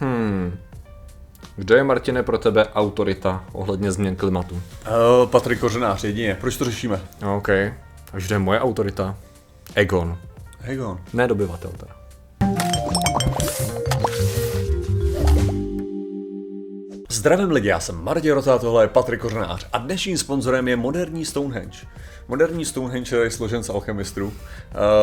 Hmm. Kdo je, Martine, pro tebe autorita ohledně změn klimatu? Uh, Patrik Kořenář, jedině. Proč to řešíme? OK. A kdo je moje autorita? Egon. Egon. Ne dobyvatel teda. Zdravím lidi, já jsem Martě Rota, tohle je Patrik Kořenář a dnešním sponzorem je moderní Stonehenge. Moderní Stonehenge je složen z alchemistrů. Uh,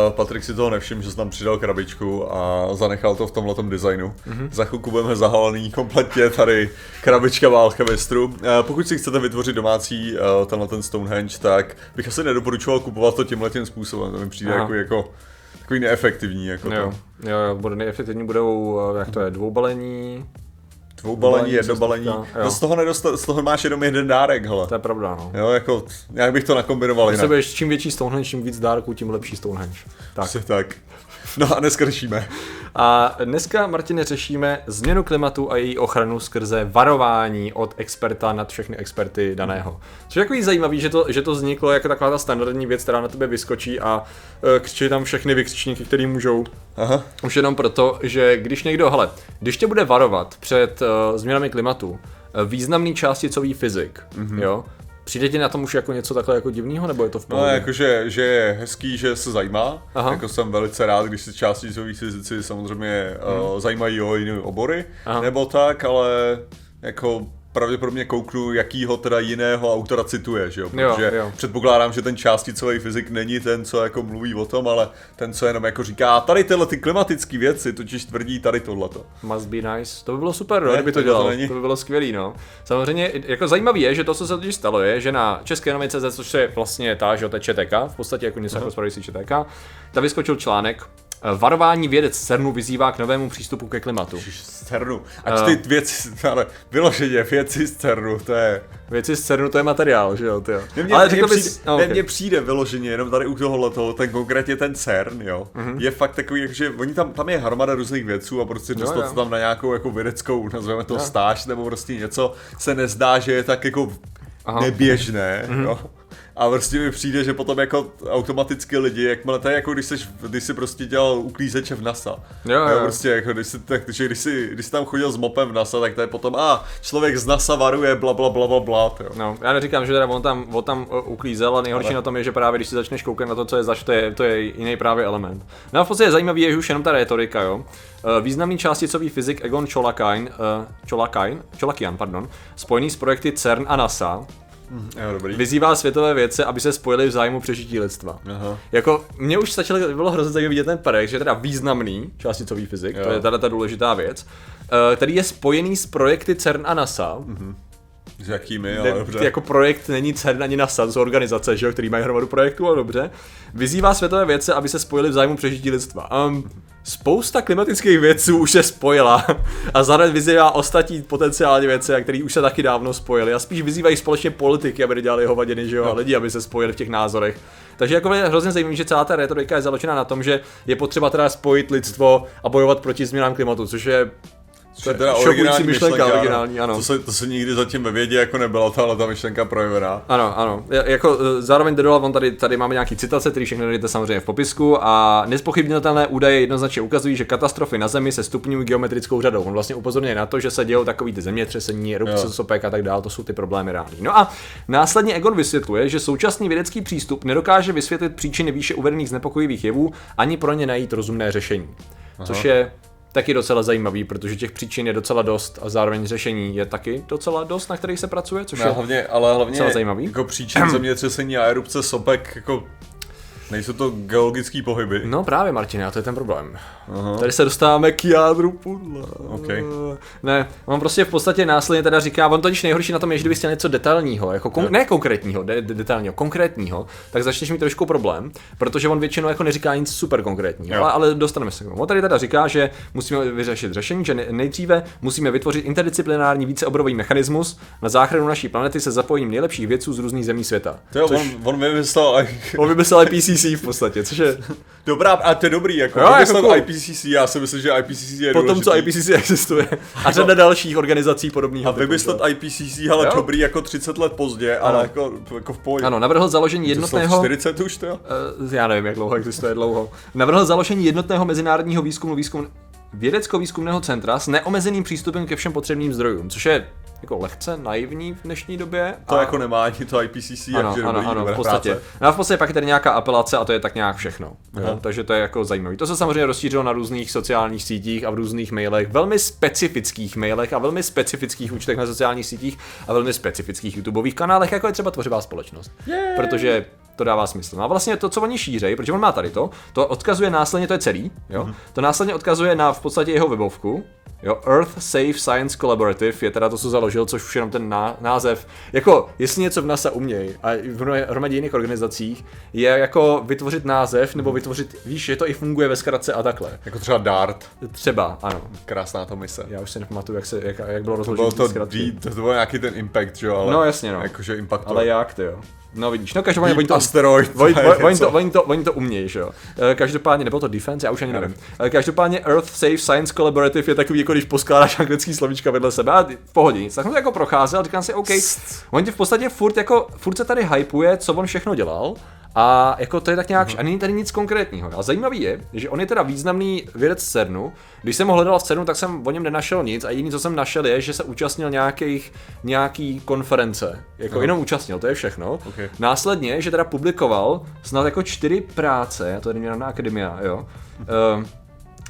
Patrik si toho nevšiml, že tam přidal krabičku a zanechal to v tomhle designu. Mm-hmm. Za chvilku budeme zahalený kompletně tady krabička alchemistru. Uh, pokud si chcete vytvořit domácí uh, tenhle ten Stonehenge, tak bych asi nedoporučoval kupovat to tímhle tím způsobem. To mi přijde jako, jako takový neefektivní. Jako jo, to. jo, jo, bude neefektivní budou, jak to je, dvoubalení, Dvou balení, jedno balení. No z toho, nedostat, z toho máš jenom jeden dárek, hele. To je pravda, no. Jo, jako, jak bych to nakombinoval jinak. Budeš, čím větší Stonehenge, čím víc dárků, tím lepší Stonehenge. Tak. Přesně tak. No a dneska řešíme. A dneska, Martine, řešíme změnu klimatu a její ochranu skrze varování od experta nad všechny experty daného. Což je takový zajímavý, že to, že to vzniklo jako taková ta standardní věc, která na tebe vyskočí a uh, křičí tam všechny vykřičníky, které můžou. Aha. Už jenom proto, že když někdo, hele, když tě bude varovat před uh, změnami klimatu, uh, významný částicový fyzik, mm-hmm. jo, Přijde ti na tom už jako něco takhle jako divného, nebo je to v pohodě? No, jakože že je hezký, že se zajímá. Aha. Jako jsem velice rád, když se částicoví fyzici samozřejmě hmm. uh, zajímají o jiné obory, Aha. nebo tak, ale jako pravděpodobně kouknu, jakýho teda jiného autora cituje, že jo? Protože jo, jo. předpokládám, že ten částicový fyzik není ten, co jako mluví o tom, ale ten, co jenom jako říká, tady tyhle ty klimatické věci, totiž tvrdí tady tohleto. Must be nice. To by bylo super, no, kdyby to, to dělal. To, to by bylo skvělý, no. Samozřejmě, jako zajímavé je, že to, co se totiž stalo, je, že na České novice, což je vlastně ta, že to je ČTK, v podstatě jako něco uh-huh. jako ČTK, tam vyskočil článek, Varování vědec CERNu vyzývá k novému přístupu ke klimatu. Z CERNu. Ať uh, ty věci, ale vyloženě věci z CERNu, to je... Věci z CERNu, to je materiál, že jo, ty jo. Mně, ale řekl bys... No, okay. mně přijde vyloženě, jenom tady u tohohle toho, ten konkrétně ten CERN, jo, uh-huh. je fakt takový, že oni tam, tam je hromada různých vědců a prostě dostat se tam na nějakou jako vědeckou, nazveme to jo. stáž, nebo prostě něco, se nezdá, že je tak jako Aha. neběžné, uh-huh. jo. A prostě mi přijde, že potom jako automaticky lidi, jakmile to je jako když, seš, když jsi prostě dělal uklízeče v NASA. Jo, jo. prostě jako když jsi, tak, že když jsi, když jsi tam chodil s mopem v NASA, tak to je potom, a člověk z NASA varuje, bla bla bla bla bla. Jo. No, já neříkám, že teda on tam, on tam uklízel, a nejhorší ale... na tom je, že právě když si začneš koukat na to, co je zač, to je, to je jiný právě element. No a v podstatě zajímavý je už jenom ta retorika, jo. Eh, významný částicový fyzik Egon Cholakain, uh, Cholakain, Cholakian, pardon, spojený s projekty CERN a NASA, jo, dobrý. Vyzývá světové vědce, aby se spojili v zájmu přežití lidstva. Aha. Jako, mě už stačilo, bylo hrozně zajímavé vidět ten projekt, že je teda významný částicový fyzik, jo. to je teda ta důležitá věc, uh, který je spojený s projekty CERN a NASA. Mm-hmm. S jakými, ale dobře. Jako projekt není CERN ani NASA, z organizace, že jo, který mají hromadu projektů, ale dobře. Vyzývá světové vědce, aby se spojili v zájmu přežití lidstva. Um, spousta klimatických věců už se spojila a zároveň vyzývá ostatní potenciální věci, které už se taky dávno spojily a spíš vyzývají společně politiky, aby dělali hovadiny, že jo, no. a lidi, aby se spojili v těch názorech. Takže jako je hrozně zajímavé, že celá ta retorika je založena na tom, že je potřeba teda spojit lidstvo a bojovat proti změnám klimatu, což je to je teda originální myšlenka, myšlenka, originální, ano. To se, to se nikdy zatím ve vědě jako nebyla tahle ta myšlenka projevená. Ano, ano. jako e, zároveň dodal, on tady, tady máme nějaký citace, který všechny najdete samozřejmě v popisku a nespochybnitelné údaje jednoznačně ukazují, že katastrofy na Zemi se stupňují geometrickou řadou. On vlastně upozorňuje na to, že se dějou takový ty zemětřesení, erupce sopek a tak dále, to jsou ty problémy reální. No a následně Egon vysvětluje, že současný vědecký přístup nedokáže vysvětlit příčiny výše uvedených znepokojivých jevů ani pro ně najít rozumné řešení. Aha. Což je taky docela zajímavý, protože těch příčin je docela dost a zároveň řešení je taky docela dost, na kterých se pracuje, což no, je hlavně, ale hlavně docela zajímavý. Jako příčin zemětřesení a erupce sopek jako Nejsou to geologické pohyby. No právě, Martin, a to je ten problém. Aha. Tady se dostáváme k jádru pudla. Okay. Ne, on prostě v podstatě následně teda říká, on totiž nejhorší na tom je, že kdyby chtěl něco detailního, jako kon- ne konkrétního, de- de- detailního, konkrétního, tak začneš mít trošku problém, protože on většinou jako neříká nic super konkrétního, ale, ale, dostaneme se k tomu. On tady teda říká, že musíme vyřešit řešení, že nejdříve musíme vytvořit interdisciplinární víceoborový mechanismus na záchranu naší planety se zapojením nejlepších vědců z různých zemí světa. To což... on, on vymyslel, on vymyslel IPCC IPCC v podstatě, což je... Dobrá, a to je dobrý, jako, jo, jako cool. IPCC, já si myslím, že IPCC je Potom, co IPCC existuje. A řada dalších organizací podobných. A vymyslet IPCC, ale jo? dobrý jako 30 let pozdě, ano. ale jako, jako v pohodě. Ano, navrhl založení jednotného... 40 už to? Uh, já nevím, jak dlouho existuje dlouho. Navrhl založení jednotného mezinárodního výzkumu výzkum vědecko-výzkumného centra s neomezeným přístupem ke všem potřebným zdrojům, což je jako lehce naivní v dnešní době. To a... jako nemá ani to IPCC, ano, takže ano, ano, v podstatě. Práce. No a v podstatě pak je tady nějaká apelace a to je tak nějak všechno. Jo? Takže to je jako zajímavé. To se samozřejmě rozšířilo na různých sociálních sítích a v různých mailech, velmi specifických mailech a velmi specifických účtech na sociálních sítích a velmi specifických YouTubeových kanálech, jako je třeba tvořivá společnost. Yay! Protože to dává smysl. No a vlastně to, co oni šířejí, protože on má tady to, to odkazuje následně, to je celý, jo, mm-hmm. to následně odkazuje na v podstatě jeho webovku, Jo, Earth Safe Science Collaborative je teda to, co založil, což už jenom ten ná, název. Jako, jestli něco v NASA umějí a v hromadě jiných organizacích, je jako vytvořit název nebo vytvořit, víš, že to i funguje ve zkratce a takhle. Jako třeba DART. Třeba, ano. Krásná to mise. Já už si nepamatuju, jak, se, jak, jak bylo rozloženo. To, bylo to, to, to, bylo nějaký ten impact, jo, ale... No jasně, no. Jakože impact. Ale jak, ty jo. No vidíš, no každopádně oni to, asteroid, oni, oni, to, oni, to, oni to umějí, že jo. Eh, každopádně, nebo to defense, já už ani nevím. Eh, každopádně Earth Safe Science Collaborative je takový, jako když poskládáš anglický slovíčka vedle sebe a v pohodě nic. Tak jsem to jako procházel a říkám si, OK, on tě v podstatě furt, jako, furt se tady hypuje, co on všechno dělal, a jako to je tak nějak, mm. a není tady nic konkrétního. A zajímavý je, že on je teda významný vědec CERNu. Když jsem ho hledal v CERNu, tak jsem o něm nenašel nic a jediný, co jsem našel, je, že se účastnil nějakých, nějaký konference. Jako Aha. jenom účastnil, to je všechno. Okay. Následně, že teda publikoval snad jako čtyři práce, to je na akademia, jo. Uh,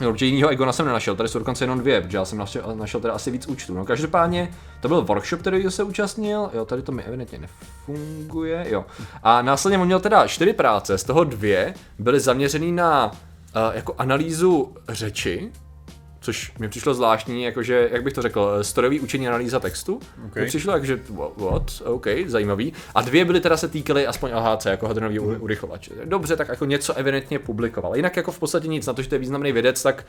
Určitě jinýho Egona jsem nenašel, tady jsou dokonce jenom dvě, protože já jsem našel, našel teda asi víc účtů. No každopádně to byl workshop, který se účastnil, jo, tady to mi evidentně nefunguje, jo. A následně on měl teda čtyři práce, z toho dvě byly zaměřený na uh, jako analýzu řeči, což mi přišlo zvláštní, jakože, jak bych to řekl, strojový učení analýza textu. Okay. Mi přišlo jakože, what, OK, zajímavý. A dvě byly teda se týkaly aspoň LHC, jako hadronový mm. urychlovač. Dobře, tak jako něco evidentně publikoval. Jinak jako v podstatě nic, na to, že to je významný vědec, tak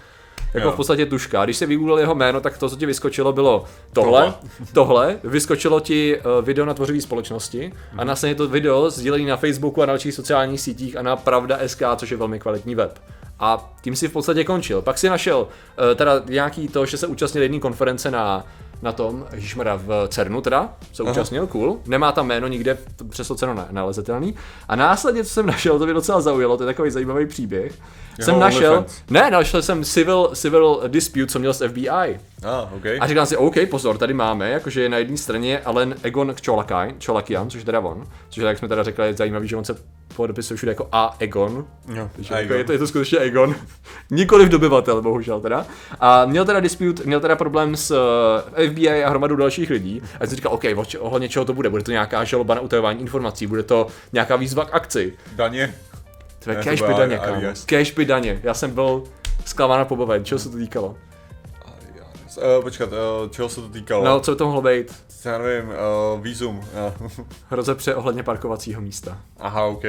jako jo. v podstatě tuška. Když se vygooglil jeho jméno, tak to, co ti vyskočilo, bylo tohle, tohle, vyskočilo ti uh, video na tvořivý společnosti a mhm. následně to video sdílený na Facebooku a dalších sociálních sítích a na Pravda SK, což je velmi kvalitní web. A tím si v podstatě končil. Pak si našel uh, teda nějaký to, že se účastnil jedné konference na na tom, Ježišmarja, v CERNu teda, se Aha. účastnil, cool. Nemá tam jméno nikde, přes to cenu nalezetelný. A následně, co jsem našel, to mě docela zaujalo, to je takový zajímavý příběh. Jeho jsem našel, defense. ne, našel jsem civil, civil dispute, co měl s FBI. Ah, okay. A říkám si, OK, pozor, tady máme, jakože je na jedné straně Alen Egon Cholakian, což je teda on, což je, jak jsme teda řekli, je zajímavý, že on se podepisuje všude jako A Egon. Jo, Takže Egon. Jako je, to, je to skutečně Egon. Nikoliv dobyvatel, bohužel teda. A měl teda dispute, měl teda problém s uh, eh, FBI a hromadu dalších lidí. A jsem říkal, OK, ohledně čeho to bude? Bude to nějaká žaloba na utajování informací? Bude to nějaká výzva k akci? Daně? To je cash by daně, kámo. Cash by daně. Já jsem byl zklamán a pobaven. Čeho se to týkalo? Uh, počkat, uh, čeho se to týkalo? No, co by to mohlo být? Já nevím, uh, výzum. Hrozepře ohledně parkovacího místa. Aha, OK.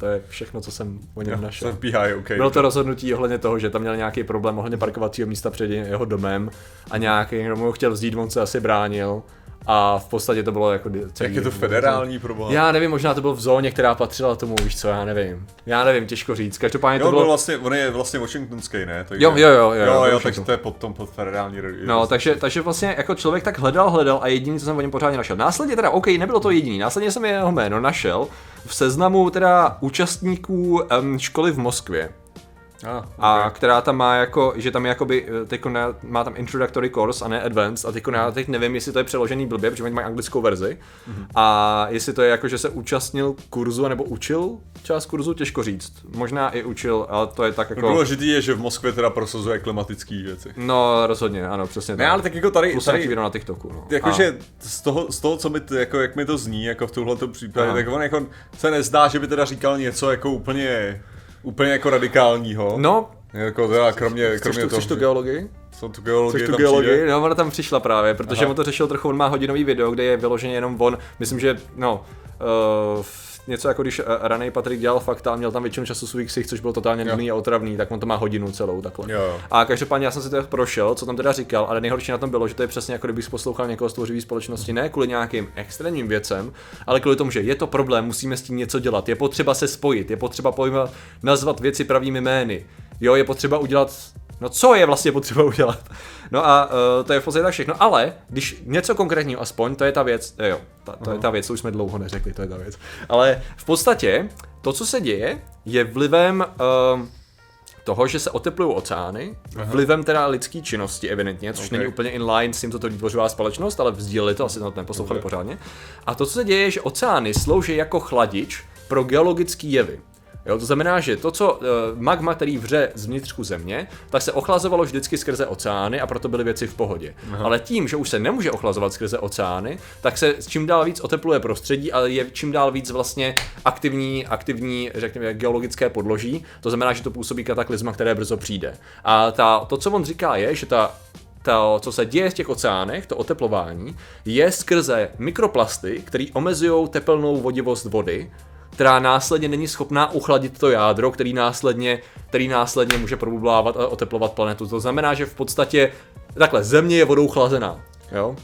To je všechno, co jsem o něm našel. Jsem PI, okay. Bylo to rozhodnutí ohledně toho, že tam měl nějaký problém ohledně parkovacího místa před jeho domem a nějaký, kdo mu ho chtěl vzít, on se asi bránil a v podstatě to bylo jako celý. Jak je to federální problém? Já nevím, možná to bylo v zóně, která patřila tomu, víš co, já nevím. Já nevím, těžko říct. Každopádně jo, to bylo... vlastně, on je vlastně washingtonský, ne? Takže... Jo, jo, jo. Jo, jo, jo takže to je pod tom, pod federální No, takže, takže vlastně jako člověk tak hledal, hledal a jediný, co jsem o něm pořádně našel. Následně teda, OK, nebylo to jediný, následně jsem jeho jméno našel v seznamu teda účastníků um, školy v Moskvě. Ah, okay. A která tam má jako, že tam je jakoby, eh, teď má tam introductory course a ne advanced a teď já teď nevím, jestli to je přeložený blbě, protože oni mají anglickou verzi mm-hmm. a jestli to je jako, že se účastnil kurzu nebo učil část kurzu, těžko říct. Možná i učil, ale to je tak jako... Důležitý je, že v Moskvě teda prosazuje klimatické věci. No, rozhodně, ano, přesně ne, tak. ale tak jako tady... Plus tady na TikToku, no. Jakože z toho, z toho, co mi, jako jak mi to zní, jako v tomhle případě, tak on jako se nezdá, že by teda říkal něco jako úplně úplně jako radikálního. No. Jako teda, kromě, kromě toho. Chceš tu geologii? Co tu geologii Chceš tu geologii? No, ona tam přišla právě, protože Aha. on to řešil trochu, on má hodinový video, kde je vyloženě jenom on, myslím, že, no, uh, něco jako když eh, raný Patrik dělal fakta a měl tam většinu času svých ksich, což bylo totálně nudný a otravný, tak on to má hodinu celou takhle. Jo. A každopádně já jsem si to prošel, co tam teda říkal, ale nejhorší na tom bylo, že to je přesně jako kdybych poslouchal někoho z tvořivé společnosti, ne kvůli nějakým extrémním věcem, ale kvůli tomu, že je to problém, musíme s tím něco dělat, je potřeba se spojit, je potřeba pojmat, nazvat věci pravými jmény. Jo, je potřeba udělat No co je vlastně potřeba udělat? No a uh, to je v podstatě tak všechno, ale když něco konkrétního aspoň, to je ta věc, jo, ta, to je ta věc, co už jsme dlouho neřekli, to je ta věc. Ale v podstatě to, co se děje, je vlivem uh, toho, že se oteplují oceány, Aha. vlivem teda lidské činnosti evidentně, což okay. není úplně in line s tím, co to vytvořila společnost, ale vzdíleli to, asi to neposlouchali okay. pořádně. A to, co se děje, je, že oceány slouží jako chladič pro geologické jevy. Jo, to znamená, že to, co uh, magma, který vře z vnitřku země, tak se ochlazovalo vždycky skrze oceány a proto byly věci v pohodě. Aha. Ale tím, že už se nemůže ochlazovat skrze oceány, tak se čím dál víc otepluje prostředí a je čím dál víc vlastně aktivní, aktivní, řekněme, geologické podloží. To znamená, že to působí kataklizma, které brzo přijde. A ta, to, co on říká, je, že ta to, co se děje v těch oceánech, to oteplování, je skrze mikroplasty, které omezují tepelnou vodivost vody která následně není schopná uchladit to jádro, který následně, který následně může probublávat a oteplovat planetu. To znamená, že v podstatě takhle, země je vodou chlazená. Jo?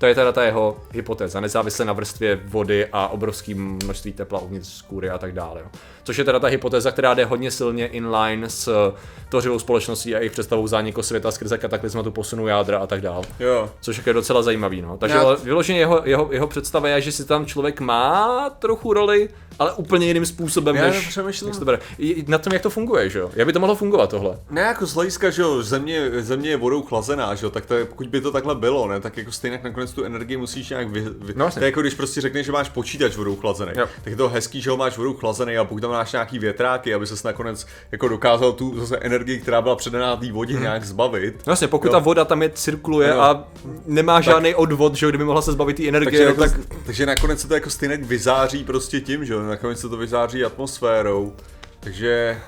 To je teda ta jeho hypotéza, nezávisle na vrstvě vody a obrovském množství tepla uvnitř kůry a tak dále. Jo. Což je teda ta hypotéza, která jde hodně silně inline s tvořivou společností a jejich představou zániku světa skrze kataklizmatu posunu jádra a tak dále. Jo. Což je docela zajímavý. No. Takže Já... vyloženě jeho, jeho, jeho představa je, že si tam člověk má trochu roli, ale úplně jiným způsobem, Já než, než to bere. Na tom, jak to funguje, že jo? Jak by to mohlo fungovat tohle? Ne, jako z hlediska, že jo, země, země je vodou chlazená, že jo, tak to, pokud by to takhle bylo, ne, tak jako stejně nakonec tu energii musíš nějak vy, vy no, to je jako když prostě řekneš, že máš počítač vodou chlazený, jo. tak je to hezký, že ho máš vodou chlazený a pokud tam máš nějaký větráky, aby se nakonec jako dokázal tu zase energii, která byla předaná té vodě, hmm. nějak zbavit. No vlastně, pokud jo. ta voda tam je cirkuluje no. a nemá tak, žádný odvod, že kdyby mohla se zbavit té energie, takže, jako, tak... takže nakonec se to jako stejně vyzáří prostě tím, že jo, nakonec se to vyzáří atmosférou, takže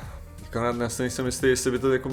jako já si nejsem jistý, jestli by to jako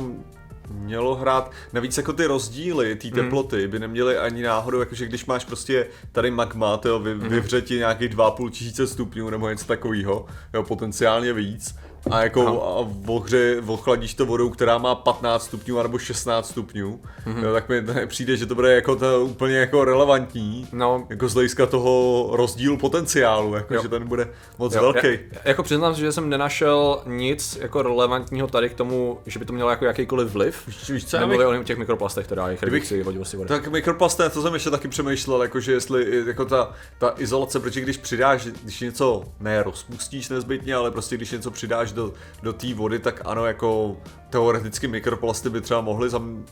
mělo hrát. Navíc jako ty rozdíly, ty hmm. teploty by neměly ani náhodou, jakože když máš prostě tady magma, to vy, mm. vyvře ti nějakých 2,5 tisíce stupňů nebo něco takového, jo, potenciálně víc, a jako a ohře, ochladíš to vodou, která má 15 stupňů nebo 16 stupňů, mm-hmm. jo, tak mi přijde, že to bude jako to úplně jako relevantní, no. jako z hlediska toho rozdílu potenciálu, jako jo. že ten bude moc jo. velký. Já, jako přiznám že jsem nenašel nic jako relevantního tady k tomu, že by to mělo jako jakýkoliv vliv. Víš, co, Nemluvím o těch mikroplastech, teda jejich redukci vodivosti vody. Tak mikroplasty, to jsem ještě taky přemýšlel, jako že jestli jako ta, ta izolace, protože když přidáš, když něco ne rozpustíš nezbytně, ale prostě když něco přidáš do, do té vody, tak ano, jako teoreticky mikroplasty by třeba mohly zam,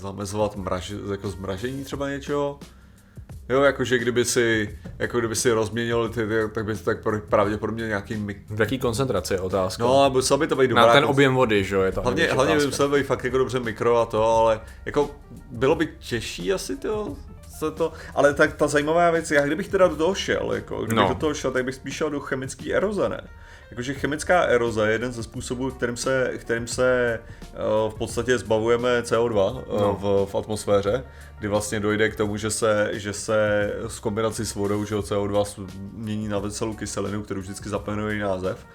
zamezovat mraž, jako zmražení třeba něčeho. Jo, jakože kdyby si, jako kdyby si rozměnil ty, ty tak by to tak pravděpodobně nějaký mik... V jaký koncentraci je otázka? No, ale musel by to být dobrá. Na ten objem vody, že jo, je to Hlavně, hlavně by musel být fakt jako dobře mikro a to, ale jako bylo by těžší asi to, se to, ale tak ta zajímavá věc, já kdybych teda do toho šel, jako, kdybych no. do toho šel, tak bych spíš šel do chemické eroze, ne? Jakože chemická eroze je jeden ze způsobů, kterým se, kterým se uh, v podstatě zbavujeme CO2 uh, eh, no. v, v atmosféře, kdy vlastně dojde k tomu, že se, že se s kombinací s vodou, že CO2 mění na veselou kyselinu, kterou vždycky zaplňuje název.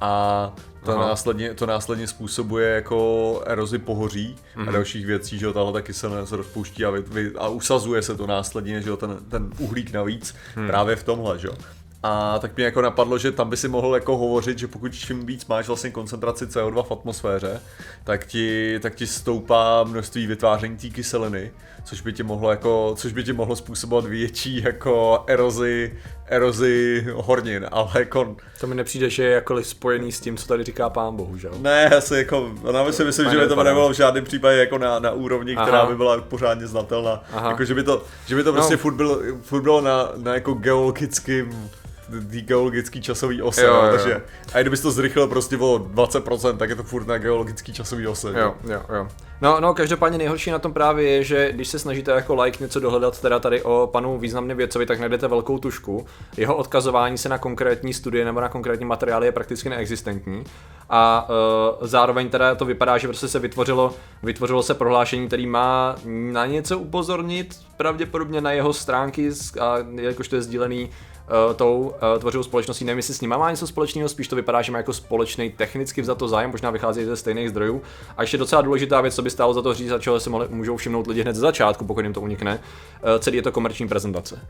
A to následně, to následně způsobuje jako erozi pohoří mm-hmm. a mhm. dalších věcí, že jo, tahle ta kyselina se rozpouští a, vy, vy, a usazuje se to následně, že jo, ten, ten uhlík navíc hmm. právě v tomhle, že jo. A tak mě jako napadlo, že tam by si mohl jako hovořit, že pokud čím víc máš vlastně koncentraci CO2 v atmosféře, tak ti, tak ti stoupá množství vytváření té kyseliny, což by ti mohlo jako, což by ti mohlo způsobovat větší jako erozi, erozi hornin, ale jako... To mi nepřijde, že je jakkoliv spojený s tím, co tady říká pán bohužel. Ne, asi jako, já si myslím, že by to nebylo v žádném případě jako na, na úrovni, Aha. která by byla pořádně znatelná. Aha. Jako, že by to, že by to prostě no. furt, bylo, furt bylo na, na jako geologickým té geologický časový ose, jo, jo. takže a kdybys to zrychlil prostě o 20%, tak je to furt na geologický časový ose. Jo, jo, jo. No, no, každopádně nejhorší na tom právě je, že když se snažíte jako like něco dohledat teda tady o panu významném věcovi, tak najdete velkou tušku. Jeho odkazování se na konkrétní studie nebo na konkrétní materiály je prakticky neexistentní. A uh, zároveň teda to vypadá, že prostě se vytvořilo, vytvořilo se prohlášení, který má na něco upozornit, pravděpodobně na jeho stránky, a jakož to je sdílený uh, tou uh, tvořivou společností. Nevím, jestli s nimi má něco společného, spíš to vypadá, že má jako společný technicky vzato zájem, možná vychází ze stejných zdrojů. A ještě docela důležitá věc, co by stálo za to říct, a čeho se mohli, můžou všimnout lidi hned ze začátku, pokud jim to unikne, uh, celý je to komerční prezentace.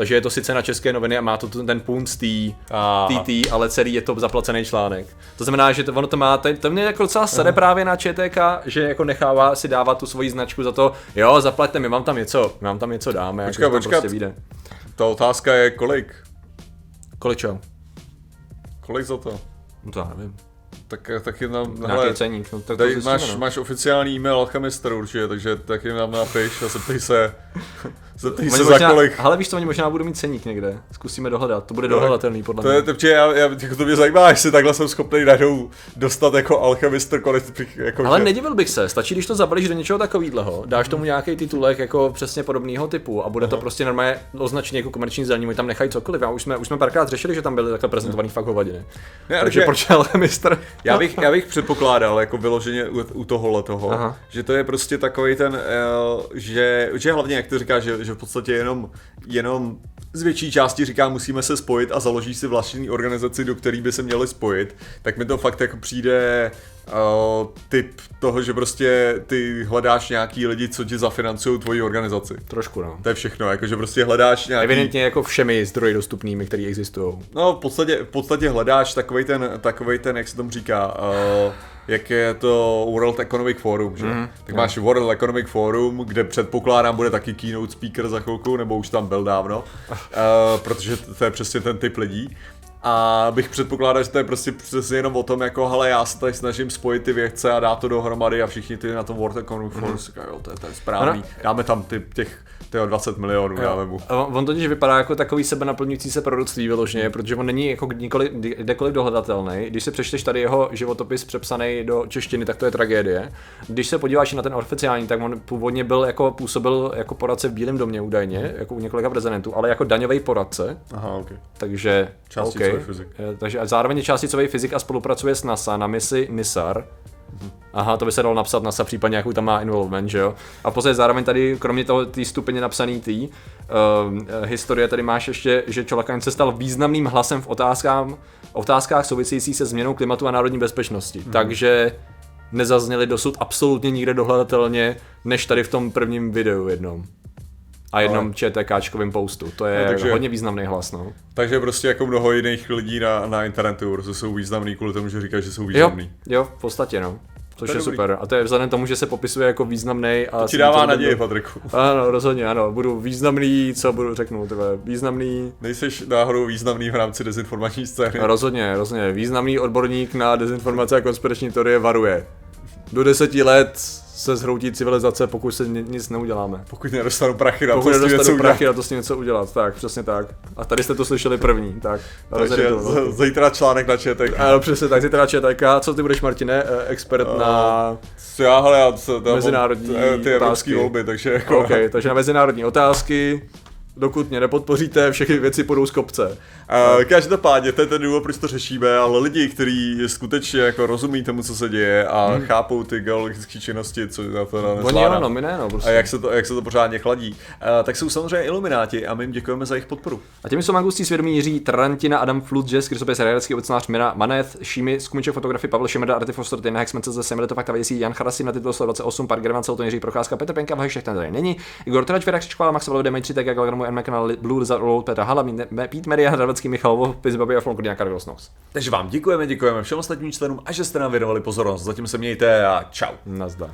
Takže je to sice na české noviny a má to ten punt z TT, ale celý je to zaplacený článek. To znamená, že to, ono to má, to, to mě jako docela sere právě na ČTK, že jako nechává si dávat tu svoji značku za to, jo, zaplaťte mi, mám tam něco, mám tam něco dáme, počkat, jako, počkat. prostě vyjde. Ta otázka je kolik? Kolik čo? Kolik za to? No to já nevím. Tak, tak jim tam, Nějaký ceník, no, tak tady to máš, no. máš oficiální e-mail Alchemister určitě, takže tak jim tam napiš a zeptej se, zeptej se možná, za kolik. Ale víš co, oni možná budou mít ceník někde, zkusíme dohledat, to bude no, dohledatelný podle to mě. Je, to, já, já, jako to mě zajímá, jestli takhle jsem schopný najednou dostat jako Alchemister kolik jako Ale že... nedivil bych se, stačí, když to zabalíš do něčeho takového, dáš tomu nějaký titulek jako přesně podobného typu a bude Aha. to prostě normálně označený jako komerční zdaní, oni tam nechají cokoliv. Já už jsme, už jsme párkrát řešili, že tam byly takhle prezentovaný fakt hovadiny. Ne, Takže proč Alchemister? Já bych, já bych předpokládal, jako vyloženě u, u tohohle toho, Aha. že to je prostě takový ten, uh, že, že hlavně, jak to říká, že, že v podstatě jenom, jenom z větší části říká, musíme se spojit a založí si vlastní organizaci, do které by se měli spojit, tak mi to fakt jako přijde uh, typ toho, že prostě ty hledáš nějaký lidi, co ti zafinancují tvoji organizaci. Trošku, no. To je všechno, jakože prostě hledáš nějaký... Evidentně jako všemi zdroji dostupnými, které existují. No, v podstatě, v podstatě hledáš takový ten, takovej ten, jak se tomu říká, uh, jak je to World Economic Forum, že? Mm, tak máš World Economic Forum, kde předpokládám bude taky keynote speaker za chvilku, nebo už tam byl dávno, uh, protože to je přesně ten typ lidí. A bych předpokládal, že to je prostě přesně jenom o tom, jako hele, já se tady snažím spojit ty vědce a dát to dohromady a všichni ty na tom World Economic Forum mm-hmm. říkají, jo, to je, to je správný, dáme tam ty, těch tyjo, 20 milionů, jo. dáme mu. On, on totiž vypadá jako takový sebe naplňující se productví vyloženě, protože on není jako nikoli, kdekoliv dohledatelný. Když si přečteš tady jeho životopis přepsaný do češtiny, tak to je tragédie. Když se podíváš na ten oficiální, tak on původně byl jako působil jako poradce v Bílém domě údajně, jako u několika prezidentů, ale jako daňový poradce. Aha, okay. Takže, Částicový okay. Fyzik. Takže a zároveň částicový fyzik a spolupracuje s NASA na misi NISAR, Aha, to by se dalo napsat NASA, případně jakou tam má involvement, že jo. A později zároveň tady, kromě toho té stupeně napsaný tý, uh, historie tady máš ještě, že Čolakan se stal významným hlasem v otázkách, otázkách souvisejících se změnou klimatu a národní bezpečnosti. Hmm. Takže nezazněly dosud absolutně nikde dohledatelně, než tady v tom prvním videu jednom. A jednom Ale... ČTKčkovým postu. To je no, takže, hodně významný hlas, no. Takže prostě jako mnoho jiných lidí na, na internetu prostě jsou významný kvůli tomu, že říkají, že jsou významný. Jo, jo v podstatě, no. Což je, je super. A to je vzhledem tomu, že se popisuje jako významný. A to ti dává naději, Patriku. Ano, rozhodně, ano. Budu významný, co budu řeknu, tebe, významný. Nejseš náhodou významný v rámci dezinformační scény. Rozhodně, rozhodně. Významný odborník na dezinformace a konspirační teorie varuje. Do deseti let se zhroutí civilizace, pokud se nic neuděláme. Pokud nedostanu prachy na pokud to s něco prachy na to s něco udělat, tak, přesně tak. A tady jste to slyšeli první, tak. Takže to, zítra článek na ČTK. Ano, přesně tak, zítra ČTK. Co ty budeš, Martine, eh, expert uh, na... Já, hele, já, to, mezinárodní ty evropské volby, takže jako... OK, takže na mezinárodní otázky, dokud mě nepodpoříte, všechny věci půjdou z kopce. Uh, každopádně, to je ten důvod, proč to řešíme, ale lidi, kteří skutečně jako rozumí tomu, co se děje a hmm. chápou ty geologické činnosti, co na to nezvládám. Oni ano, my ne, no, prostě. A jak se, to, jak se to pořádně chladí. Uh, tak jsou samozřejmě ilumináti a my jim děkujeme za jejich podporu. A těmi jsou magustí svědomí Jiří Tarantina, Adam Fludžes, Krysopis Realický obecnář Mira Manet, Šími, Skumiček fotografy Pavel Šemeda, Arty Foster, Tyna Hexmence ze Semilito Fakta Věcí, Jan Charasi na titul 28, Park German, Celton Jiří Procházka, Petr Penka, Vahešek, ten tady není, Igor Trač, Věrak Škola, Max Valode, Mají 3, tak Galgramu, N. Blue Lizard, Petra Hala, Pete Media, Hradecký Michal, Babi a Flonko Karel Nos. Takže vám děkujeme, děkujeme všem ostatním členům a že jste nám věnovali pozornost. Zatím se mějte a čau. Nazdar.